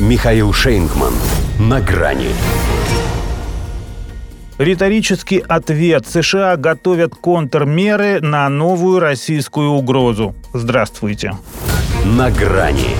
Михаил Шейнгман. На грани. Риторический ответ. США готовят контрмеры на новую российскую угрозу. Здравствуйте. На грани.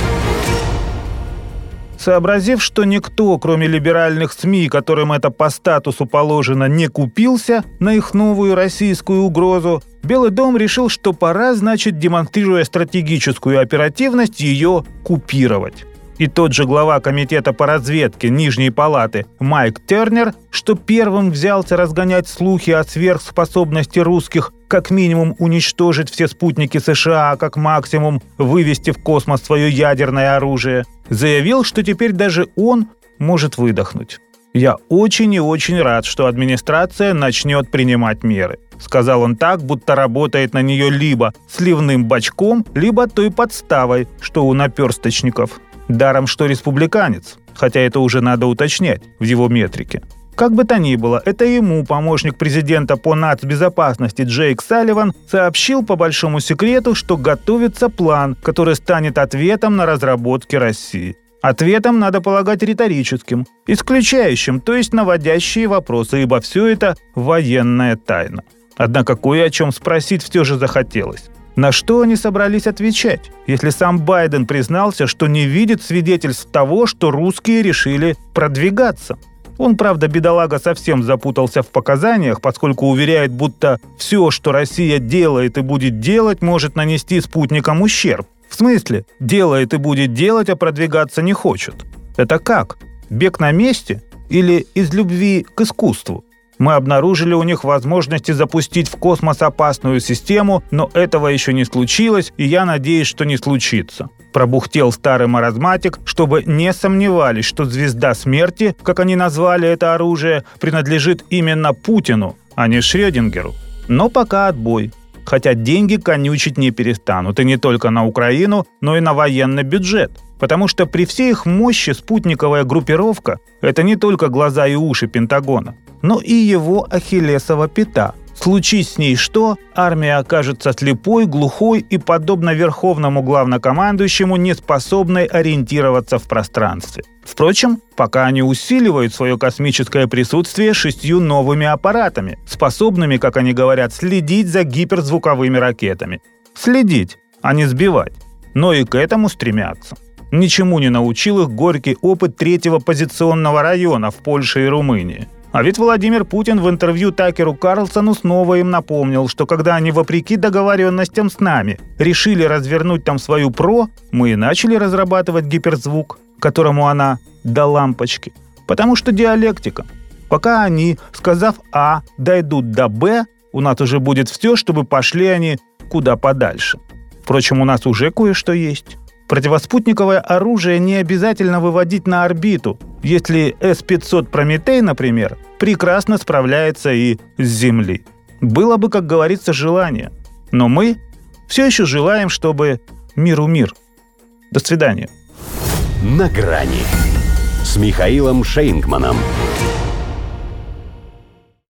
Сообразив, что никто, кроме либеральных СМИ, которым это по статусу положено, не купился на их новую российскую угрозу, Белый дом решил, что пора, значит, демонстрируя стратегическую оперативность, ее купировать. И тот же глава комитета по разведке Нижней Палаты Майк Тернер, что первым взялся разгонять слухи о сверхспособности русских как минимум уничтожить все спутники США, а как максимум вывести в космос свое ядерное оружие, заявил, что теперь даже он может выдохнуть. «Я очень и очень рад, что администрация начнет принимать меры», сказал он так, будто работает на нее либо сливным бачком, либо той подставой, что у наперсточников. Даром, что республиканец, хотя это уже надо уточнять в его метрике. Как бы то ни было, это ему помощник президента по нацбезопасности Джейк Салливан сообщил по большому секрету, что готовится план, который станет ответом на разработки России. Ответом надо полагать риторическим, исключающим, то есть наводящие вопросы, ибо все это военная тайна. Однако кое о чем спросить все же захотелось. На что они собрались отвечать, если сам Байден признался, что не видит свидетельств того, что русские решили продвигаться? Он, правда, бедолага совсем запутался в показаниях, поскольку уверяет, будто все, что Россия делает и будет делать, может нанести спутникам ущерб. В смысле, делает и будет делать, а продвигаться не хочет. Это как? Бег на месте? Или из любви к искусству? Мы обнаружили у них возможности запустить в космос опасную систему, но этого еще не случилось, и я надеюсь, что не случится. Пробухтел старый маразматик, чтобы не сомневались, что звезда смерти, как они назвали это оружие, принадлежит именно Путину, а не Шрёдингеру. Но пока отбой. Хотя деньги конючить не перестанут, и не только на Украину, но и на военный бюджет. Потому что при всей их мощи спутниковая группировка – это не только глаза и уши Пентагона но и его ахиллесова пята. Случись с ней что, армия окажется слепой, глухой и, подобно верховному главнокомандующему, не способной ориентироваться в пространстве. Впрочем, пока они усиливают свое космическое присутствие шестью новыми аппаратами, способными, как они говорят, следить за гиперзвуковыми ракетами. Следить, а не сбивать. Но и к этому стремятся. Ничему не научил их горький опыт третьего позиционного района в Польше и Румынии. А ведь Владимир Путин в интервью Такеру Карлсону снова им напомнил, что когда они, вопреки договоренностям с нами, решили развернуть там свою ПРО, мы и начали разрабатывать гиперзвук, которому она до лампочки. Потому что диалектика. Пока они, сказав А, дойдут до Б, у нас уже будет все, чтобы пошли они куда подальше. Впрочем, у нас уже кое-что есть. Противоспутниковое оружие не обязательно выводить на орбиту, если С-500 «Прометей», например, прекрасно справляется и с Земли. Было бы, как говорится, желание. Но мы все еще желаем, чтобы миру мир. До свидания. На грани с Михаилом Шейнгманом.